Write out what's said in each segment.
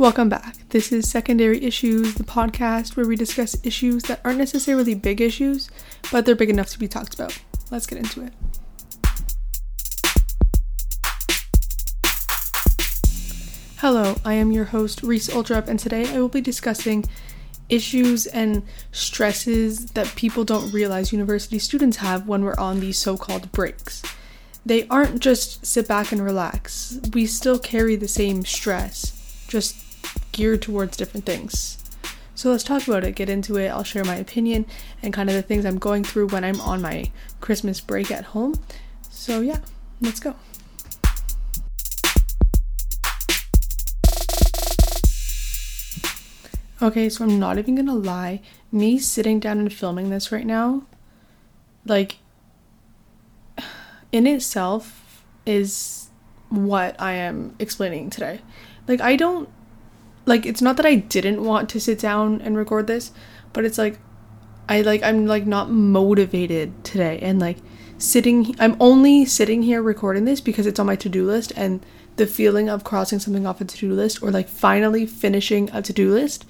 Welcome back. This is Secondary Issues, the podcast where we discuss issues that aren't necessarily big issues, but they're big enough to be talked about. Let's get into it. Hello, I am your host, Reese Ultrup, and today I will be discussing issues and stresses that people don't realize university students have when we're on these so called breaks. They aren't just sit back and relax, we still carry the same stress, just geared towards different things. So let's talk about it, get into it. I'll share my opinion and kind of the things I'm going through when I'm on my Christmas break at home. So, yeah, let's go. Okay, so I'm not even gonna lie. Me sitting down and filming this right now, like, in itself is what I am explaining today. Like, I don't, like, it's not that I didn't want to sit down and record this, but it's like, I like, I'm like not motivated today. And like, sitting, I'm only sitting here recording this because it's on my to do list and the feeling of crossing something off a to do list or like finally finishing a to do list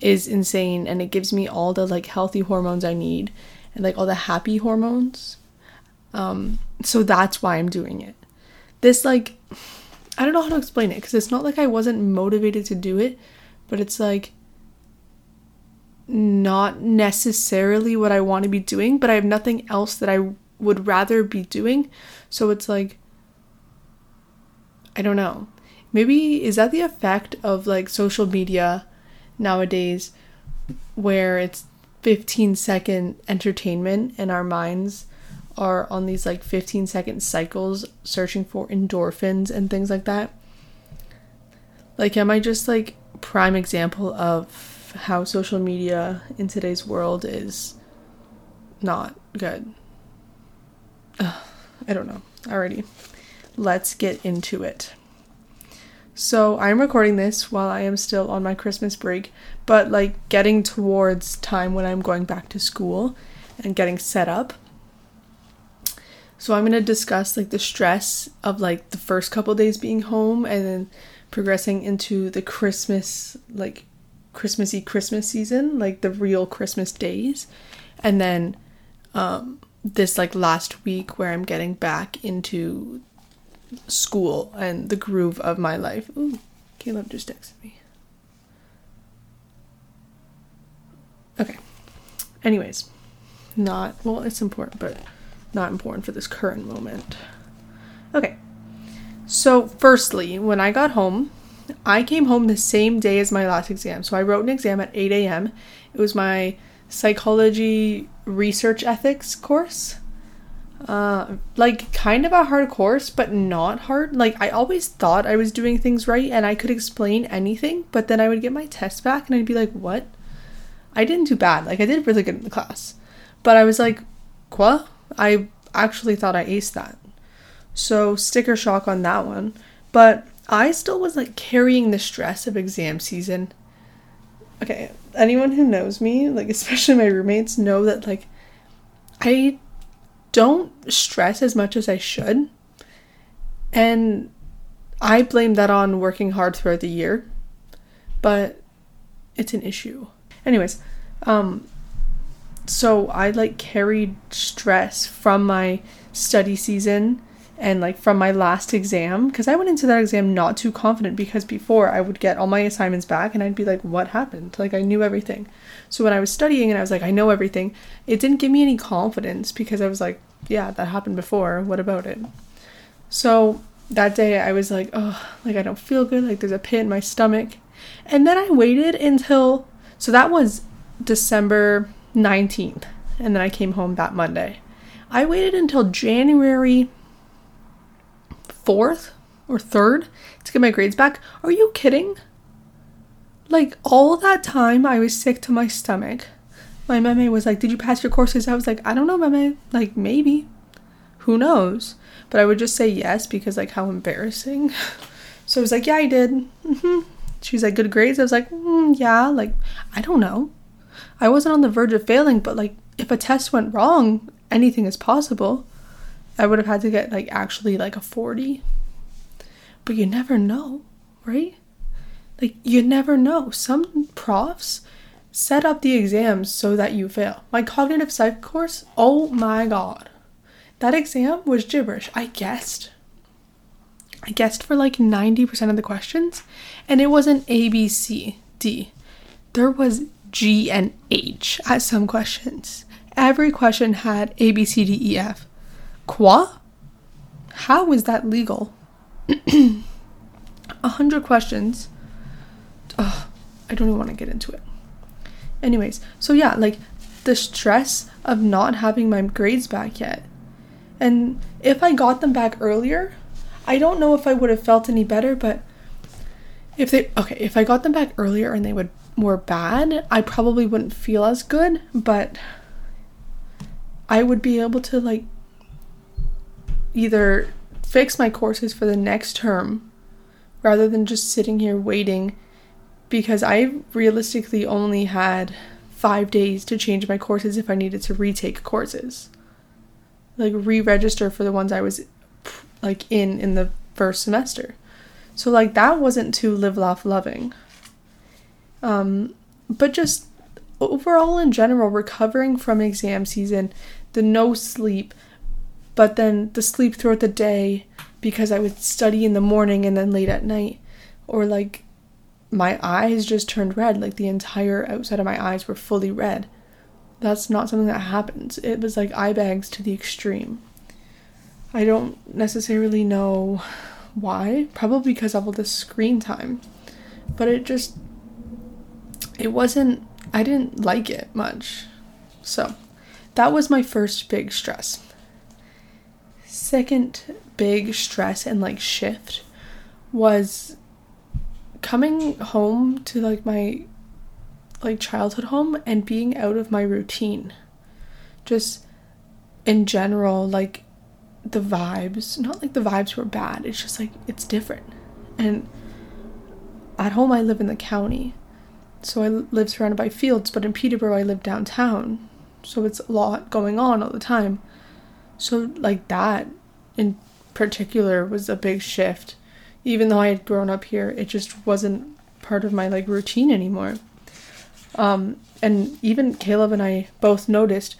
is insane and it gives me all the like healthy hormones I need and like all the happy hormones. Um so that's why I'm doing it. This like I don't know how to explain it cuz it's not like I wasn't motivated to do it, but it's like not necessarily what I want to be doing, but I have nothing else that I would rather be doing. So it's like I don't know. Maybe is that the effect of like social media nowadays where it's 15 second entertainment and our minds are on these like 15 second cycles searching for endorphins and things like that. Like, am I just like prime example of how social media in today's world is not good? Ugh, I don't know. Alrighty, let's get into it. So I'm recording this while I am still on my Christmas break, but like getting towards time when I'm going back to school and getting set up. So I'm going to discuss like the stress of like the first couple days being home and then progressing into the Christmas like Christmassy Christmas season, like the real Christmas days. And then um this like last week where I'm getting back into school and the groove of my life. Ooh, Caleb just texted me. Okay. Anyways, not, well, it's important, but not important for this current moment. Okay. So, firstly, when I got home, I came home the same day as my last exam. So, I wrote an exam at 8 a.m. It was my psychology research ethics course uh like kind of a hard course but not hard like i always thought i was doing things right and i could explain anything but then i would get my test back and i'd be like what i didn't do bad like i did really good in the class but i was like what i actually thought i aced that so sticker shock on that one but i still was like carrying the stress of exam season okay anyone who knows me like especially my roommates know that like i don't stress as much as I should. And I blame that on working hard throughout the year, but it's an issue. Anyways, um so I like carried stress from my study season and like from my last exam because I went into that exam not too confident because before I would get all my assignments back and I'd be like what happened? Like I knew everything. So when I was studying and I was like I know everything it didn't give me any confidence because I was like yeah that happened before. What about it? So that day I was like oh like I don't feel good. Like there's a pit in my stomach. And then I waited until so that was December 19th and then I came home that Monday I waited until January 4th or 3rd to get my grades back. Are you kidding? Like, all that time I was sick to my stomach. My meme was like, Did you pass your courses? I was like, I don't know, meme. Like, maybe. Who knows? But I would just say yes because, like, how embarrassing. so I was like, Yeah, I did. Mm-hmm. She's like, Good grades? I was like, mm, Yeah. Like, I don't know. I wasn't on the verge of failing, but, like, if a test went wrong, anything is possible. I would have had to get like actually like a 40. But you never know, right? Like, you never know. Some profs set up the exams so that you fail. My cognitive psych course, oh my god. That exam was gibberish. I guessed. I guessed for like 90% of the questions, and it wasn't A, B, C, D. There was G and H at some questions. Every question had A, B, C, D, E, F. Quoi? How is that legal? A hundred questions. Ugh, I don't even want to get into it. Anyways, so yeah, like the stress of not having my grades back yet. And if I got them back earlier, I don't know if I would have felt any better, but if they okay, if I got them back earlier and they would were bad, I probably wouldn't feel as good, but I would be able to like either fix my courses for the next term rather than just sitting here waiting because I realistically only had five days to change my courses if I needed to retake courses. Like re register for the ones I was like in in the first semester. So like that wasn't too live laugh loving. Um but just overall in general recovering from exam season, the no sleep, but then the sleep throughout the day because I would study in the morning and then late at night or like my eyes just turned red like the entire outside of my eyes were fully red. That's not something that happens. It was like eye bags to the extreme. I don't necessarily know why. Probably because of all the screen time. But it just it wasn't I didn't like it much. So, that was my first big stress. Second big stress and like shift was coming home to like my like childhood home and being out of my routine. Just in general, like the vibes, not like the vibes were bad, it's just like it's different. And at home, I live in the county, so I live surrounded by fields, but in Peterborough, I live downtown, so it's a lot going on all the time. So, like that in particular was a big shift. Even though I had grown up here, it just wasn't part of my like routine anymore. Um, and even Caleb and I both noticed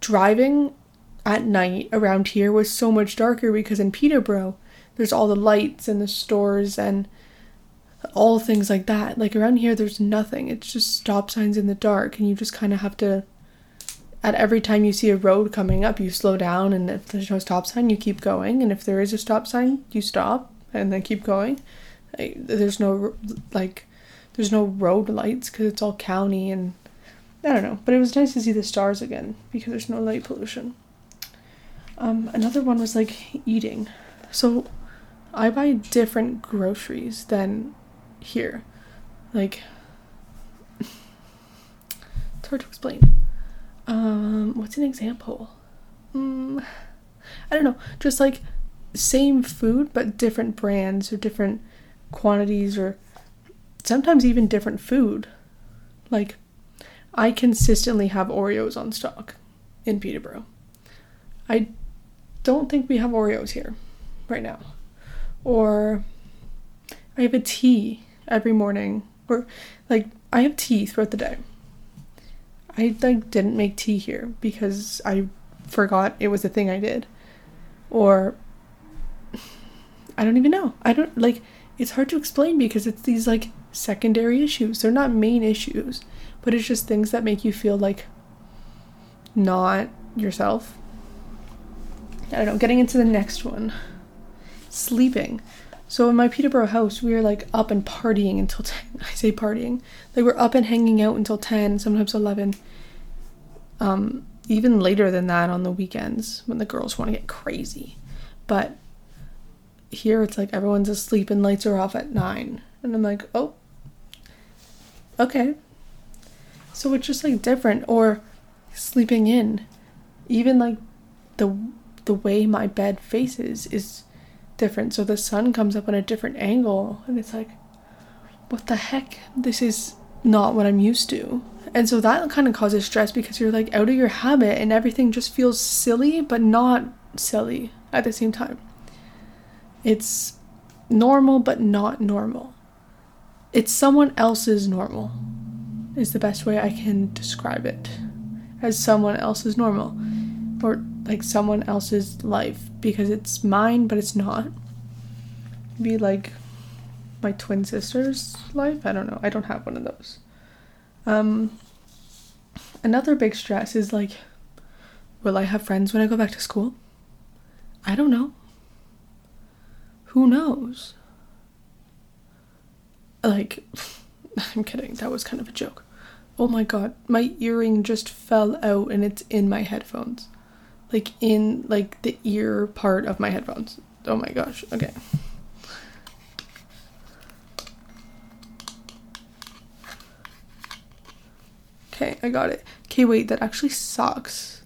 driving at night around here was so much darker because in Peterborough, there's all the lights and the stores and all things like that. Like around here, there's nothing. It's just stop signs in the dark, and you just kind of have to. At every time you see a road coming up, you slow down, and if there's no stop sign, you keep going, and if there is a stop sign, you stop and then keep going. there's no like, there's no road lights because it's all county, and I don't know. But it was nice to see the stars again because there's no light pollution. Um, another one was like eating. So I buy different groceries than here. Like, it's hard to explain. Um, what's an example? Mm, I don't know. Just like same food, but different brands or different quantities, or sometimes even different food. Like, I consistently have Oreos on stock in Peterborough. I don't think we have Oreos here right now. Or I have a tea every morning or like I have tea throughout the day. I like didn't make tea here because I forgot it was a thing I did. Or I don't even know. I don't like it's hard to explain because it's these like secondary issues. They're not main issues, but it's just things that make you feel like not yourself. I don't know, getting into the next one. Sleeping. So in my Peterborough house, we were like up and partying until 10. I say partying. Like we're up and hanging out until 10, sometimes 11. Um, even later than that on the weekends when the girls want to get crazy. But here it's like everyone's asleep and lights are off at 9. And I'm like, oh, okay. So it's just like different. Or sleeping in. Even like the the way my bed faces is different. So the sun comes up on a different angle, and it's like, what the heck? This is not what I'm used to. And so that kind of causes stress because you're like out of your habit and everything just feels silly, but not silly at the same time. It's normal, but not normal. it's someone else's normal is the best way I can describe it as someone else's normal or like someone else's life because it's mine but it's not. Be like my twin sister's life? I don't know. I don't have one of those. Um another big stress is like will I have friends when I go back to school? I don't know. Who knows? Like I'm kidding. That was kind of a joke. Oh my god, my earring just fell out and it's in my headphones. Like in like the ear part of my headphones. Oh my gosh. Okay. Okay, I got it. Okay, wait, that actually sucks.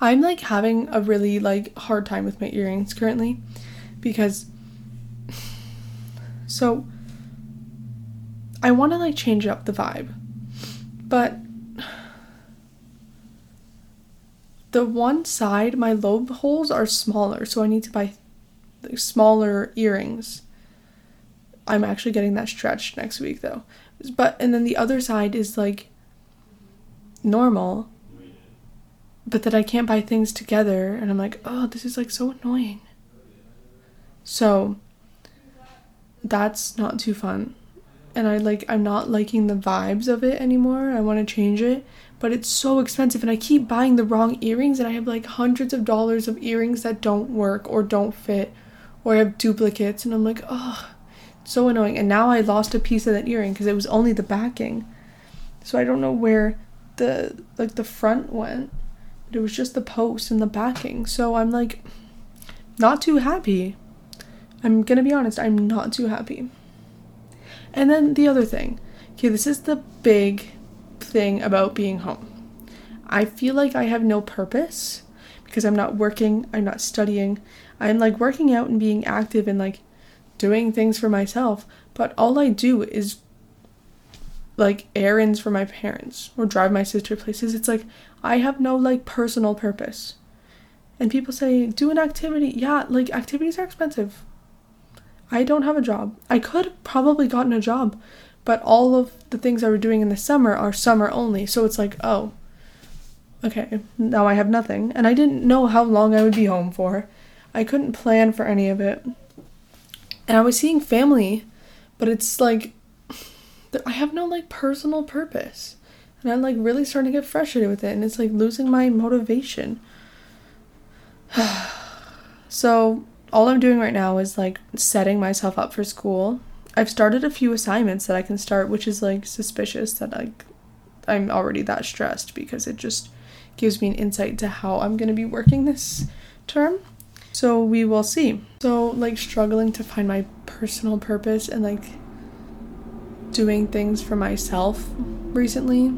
I'm like having a really like hard time with my earrings currently because so I want to like change up the vibe but the one side, my lobe holes are smaller, so I need to buy smaller earrings. I'm actually getting that stretched next week though. But and then the other side is like normal. But that I can't buy things together and I'm like, "Oh, this is like so annoying." So that's not too fun and I like I'm not liking the vibes of it anymore. I want to change it, but it's so expensive and I keep buying the wrong earrings and I have like hundreds of dollars of earrings that don't work or don't fit or I have duplicates and I'm like, "Oh, so annoying." And now I lost a piece of that earring because it was only the backing. So I don't know where the like the front went. but It was just the post and the backing. So I'm like not too happy. I'm going to be honest, I'm not too happy. And then the other thing okay, this is the big thing about being home. I feel like I have no purpose because I'm not working, I'm not studying. I'm like working out and being active and like doing things for myself, but all I do is like errands for my parents or drive my sister places. It's like I have no like personal purpose. And people say, do an activity. Yeah, like activities are expensive. I don't have a job. I could probably gotten a job, but all of the things I were doing in the summer are summer only. So it's like, oh, okay, now I have nothing. And I didn't know how long I would be home for. I couldn't plan for any of it. And I was seeing family, but it's like, I have no like personal purpose. And I'm like really starting to get frustrated with it. And it's like losing my motivation. so all I'm doing right now is like setting myself up for school. I've started a few assignments that I can start, which is like suspicious that like I'm already that stressed because it just gives me an insight to how I'm going to be working this term. So we will see. So like struggling to find my personal purpose and like doing things for myself recently,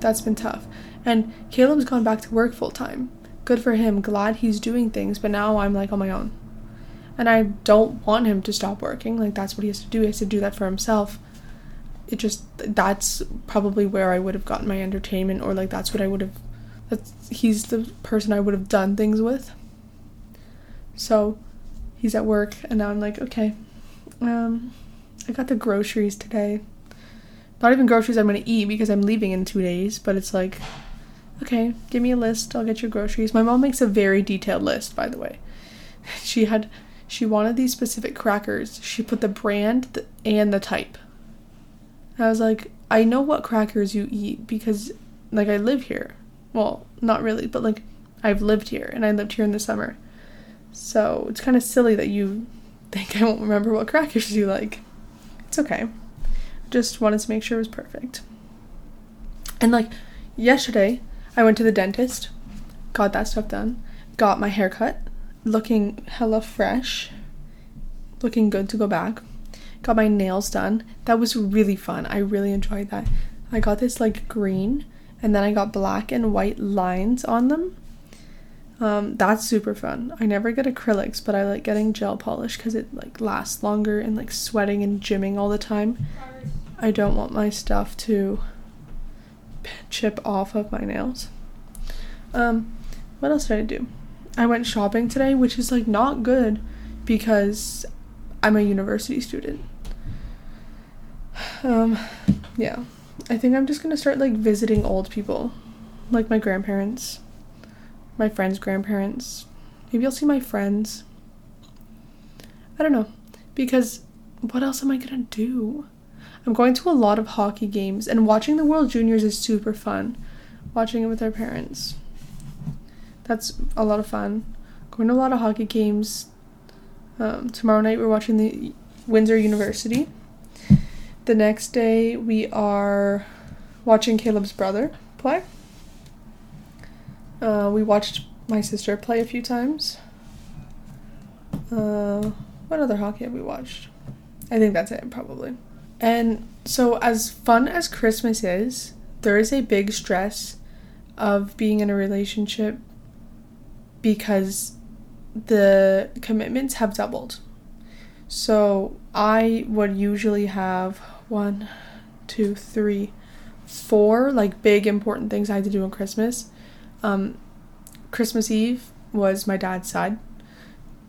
that's been tough. And Caleb's gone back to work full time. Good for him. Glad he's doing things, but now I'm like on my own and I don't want him to stop working. Like that's what he has to do. He has to do that for himself. It just that's probably where I would have gotten my entertainment, or like that's what I would have. That's he's the person I would have done things with. So, he's at work, and now I'm like, okay, um, I got the groceries today. Not even groceries I'm gonna eat because I'm leaving in two days, but it's like, okay, give me a list. I'll get your groceries. My mom makes a very detailed list, by the way. She had she wanted these specific crackers. She put the brand and the type. I was like, I know what crackers you eat because, like, I live here. Well, not really, but like, I've lived here and I lived here in the summer. So it's kind of silly that you think I won't remember what crackers you like. It's okay. Just wanted to make sure it was perfect. And like, yesterday, I went to the dentist, got that stuff done, got my hair cut, looking hella fresh, looking good to go back. Got my nails done. That was really fun. I really enjoyed that. I got this like green and then I got black and white lines on them. Um, that's super fun. I never get acrylics, but I like getting gel polish because it like lasts longer and like sweating and gymming all the time. I don't want my stuff to chip off of my nails. Um, what else did I do? I went shopping today, which is like not good because I'm a university student. Um, yeah. I think I'm just gonna start like visiting old people, like my grandparents, my friends' grandparents. Maybe I'll see my friends. I don't know. Because what else am I gonna do? I'm going to a lot of hockey games, and watching the World Juniors is super fun. Watching it with our parents. That's a lot of fun. Going to a lot of hockey games. Um, tomorrow night we're watching the Windsor University. The next day we are watching Caleb's brother play. Uh, we watched my sister play a few times. Uh, what other hockey have we watched? I think that's it, probably. And so, as fun as Christmas is, there is a big stress of being in a relationship because the commitments have doubled. So, I would usually have one, two, three, four like big important things I had to do on Christmas. Um, Christmas Eve was my dad's side.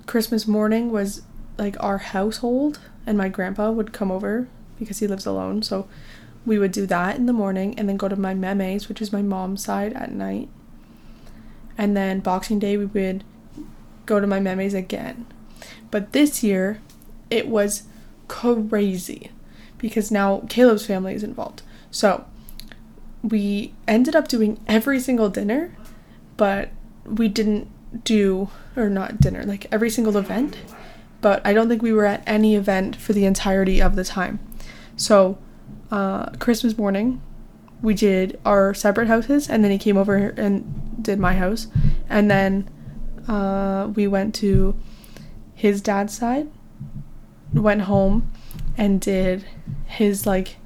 Christmas morning was like our household, and my grandpa would come over because he lives alone. So we would do that in the morning and then go to my memes, which is my mom's side, at night. And then Boxing Day, we would go to my memes again. But this year, it was crazy because now Caleb's family is involved. So we ended up doing every single dinner, but we didn't do, or not dinner, like every single event. But I don't think we were at any event for the entirety of the time. So, uh, Christmas morning, we did our separate houses, and then he came over and did my house. And then uh, we went to his dad's side, went home, and did his like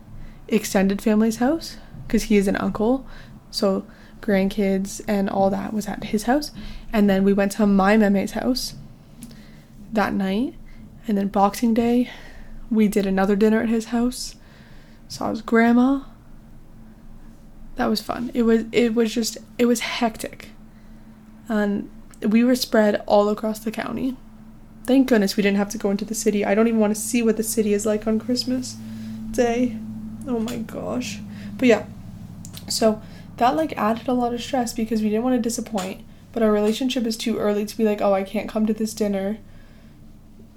extended family's house because he is an uncle. So grandkids and all that was at his house. And then we went to my meme's house that night. And then Boxing Day, we did another dinner at his house. Saw his grandma. That was fun. It was it was just it was hectic. And we were spread all across the county. Thank goodness we didn't have to go into the city. I don't even want to see what the city is like on Christmas Day. Oh my gosh. But yeah. So that like added a lot of stress because we didn't want to disappoint, but our relationship is too early to be like, "Oh, I can't come to this dinner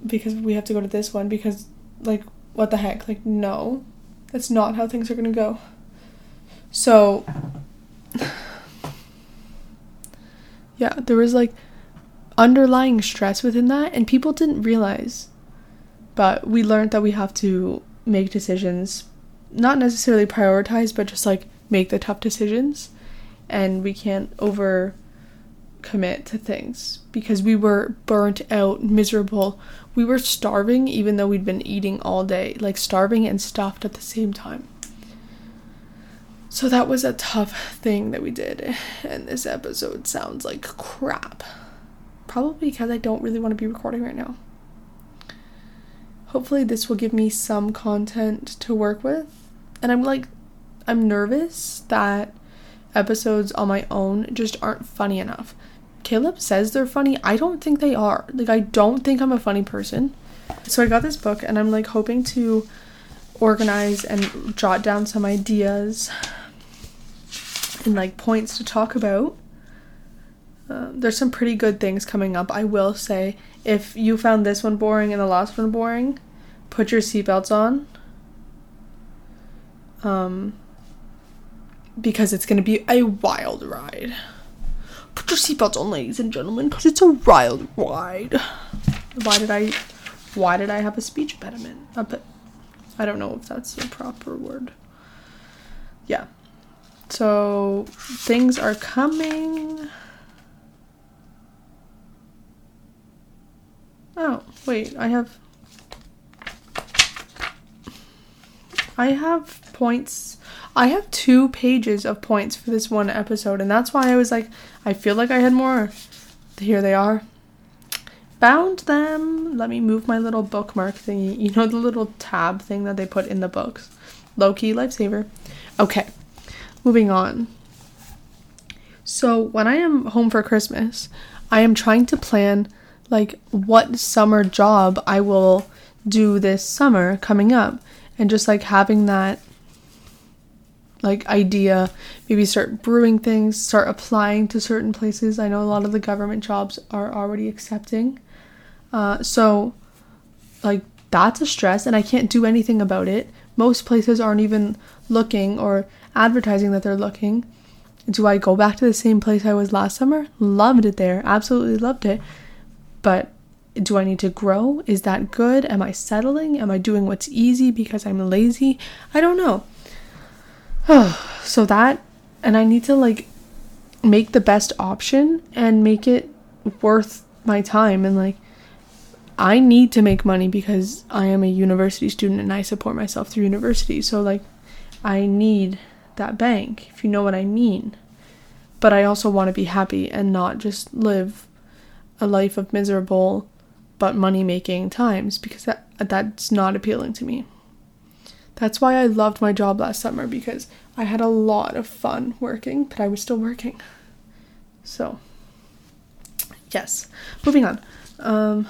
because we have to go to this one because like what the heck? Like no. That's not how things are going to go." So yeah, there was like underlying stress within that and people didn't realize. But we learned that we have to make decisions, not necessarily prioritize, but just like make the tough decisions. And we can't over commit to things because we were burnt out, miserable. We were starving even though we'd been eating all day, like starving and stuffed at the same time. So that was a tough thing that we did. And this episode sounds like crap. Probably because I don't really want to be recording right now. Hopefully, this will give me some content to work with. And I'm like, I'm nervous that episodes on my own just aren't funny enough. Caleb says they're funny. I don't think they are. Like, I don't think I'm a funny person. So, I got this book and I'm like hoping to organize and jot down some ideas and like points to talk about uh, there's some pretty good things coming up. I will say, if you found this one boring and the last one boring, put your seatbelts on. Um, because it's going to be a wild ride. Put your seatbelts on, ladies and gentlemen, because it's a wild ride. Why did I? Why did I have a speech impediment? I don't know if that's the proper word. Yeah. So things are coming. Oh, wait, I have. I have points. I have two pages of points for this one episode, and that's why I was like, I feel like I had more. Here they are. Found them. Let me move my little bookmark thingy. You know, the little tab thing that they put in the books. Low key lifesaver. Okay, moving on. So, when I am home for Christmas, I am trying to plan like what summer job I will do this summer coming up. and just like having that like idea maybe start brewing things start applying to certain places i know a lot of the government jobs are already accepting uh, so like that's a stress and i can't do anything about it most places aren't even looking or advertising that they're looking do i go back to the same place i was last summer loved it there absolutely loved it but do I need to grow? Is that good? Am I settling? Am I doing what's easy because I'm lazy? I don't know. so that, and I need to like make the best option and make it worth my time. And like, I need to make money because I am a university student and I support myself through university. So, like, I need that bank, if you know what I mean. But I also want to be happy and not just live a life of miserable but money making times because that that's not appealing to me. That's why I loved my job last summer because I had a lot of fun working, but I was still working. So, yes. Moving on. Um,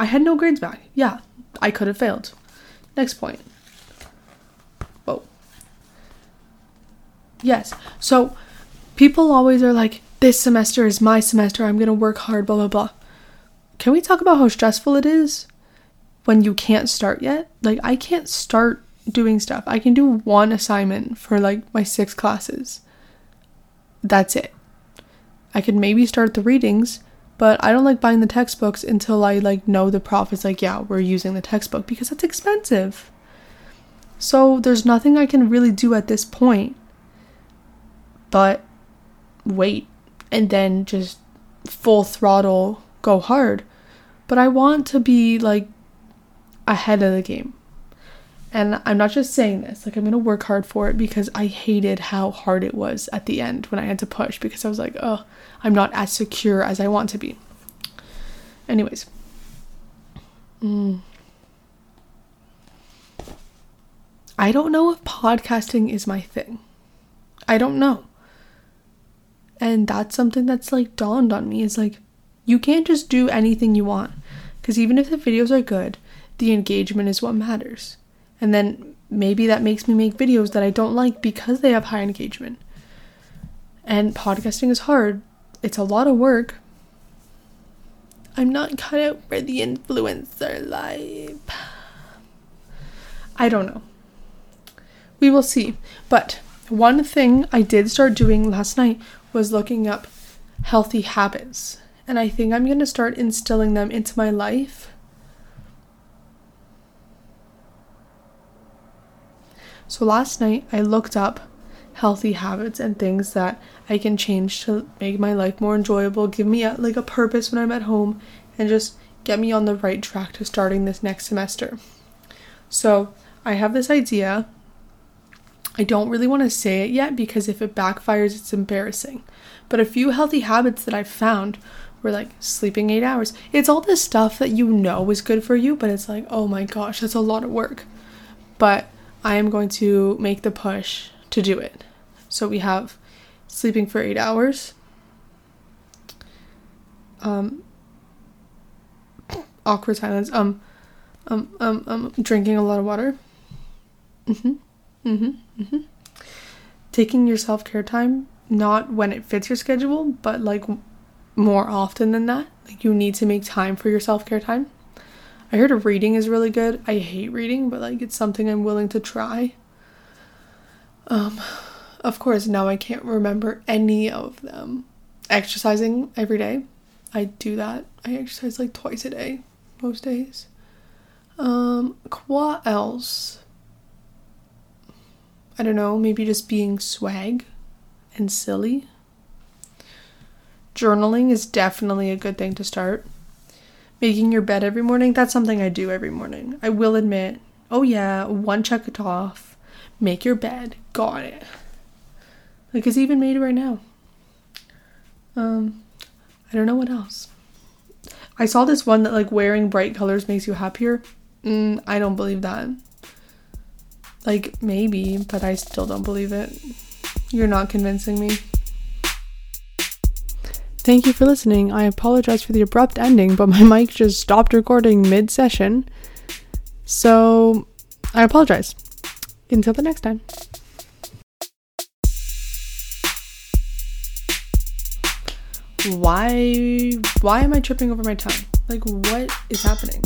I had no grades back. Yeah, I could have failed. Next point. Whoa. Yes. So, people always are like, this semester is my semester. I'm going to work hard, blah, blah, blah. Can we talk about how stressful it is when you can't start yet? Like, I can't start doing stuff. I can do one assignment for like my six classes. That's it. I could maybe start the readings, but I don't like buying the textbooks until I like know the profits like, yeah, we're using the textbook because it's expensive. So there's nothing I can really do at this point but wait and then just full throttle go hard but I want to be like ahead of the game. And I'm not just saying this, like I'm to work hard for it because I hated how hard it was at the end when I had to push because I was like, "Oh, I'm not as secure as I want to be." Anyways. Mm. I don't know if podcasting is my thing. I don't know. And that's something that's like dawned on me is like you can't just do anything you want. Because even if the videos are good, the engagement is what matters. And then maybe that makes me make videos that I don't like because they have high engagement. And podcasting is hard, it's a lot of work. I'm not cut out for the influencer life. I don't know. We will see. But one thing I did start doing last night was looking up healthy habits and I think I'm going to start instilling them into my life. So last night I looked up healthy habits and things that I can change to make my life more enjoyable, give me a, like a purpose when I'm at home and just get me on the right track to starting this next semester. So, I have this idea. I don't really want to say it yet because if it backfires, it's embarrassing. But a few healthy habits that I've found we're like sleeping eight hours. It's all this stuff that you know is good for you, but it's like, oh my gosh, that's a lot of work. But I am going to make the push to do it. So we have sleeping for eight hours. Um, awkward silence. Um, um, um, um, drinking a lot of water. Mhm. Mhm. Mhm. Taking your self care time, not when it fits your schedule, but like more often than that. Like you need to make time for your self-care time. I heard reading is really good. I hate reading, but like it's something I'm willing to try. Um of course now I can't remember any of them. Exercising every day. I do that. I exercise like twice a day most days. Um what else? I don't know, maybe just being swag and silly journaling is definitely a good thing to start. Making your bed every morning, that's something I do every morning. I will admit, oh yeah, one check it off. Make your bed. Got it. Like it's even made right now. Um, I don't know what else. I saw this one that like wearing bright colors makes you happier. Mm, I don't believe that. Like maybe, but I still don't believe it. You're not convincing me. Thank you for listening. I apologize for the abrupt ending, but my mic just stopped recording mid session. So I apologize. Until the next time. Why why am I tripping over my tongue? Like what is happening?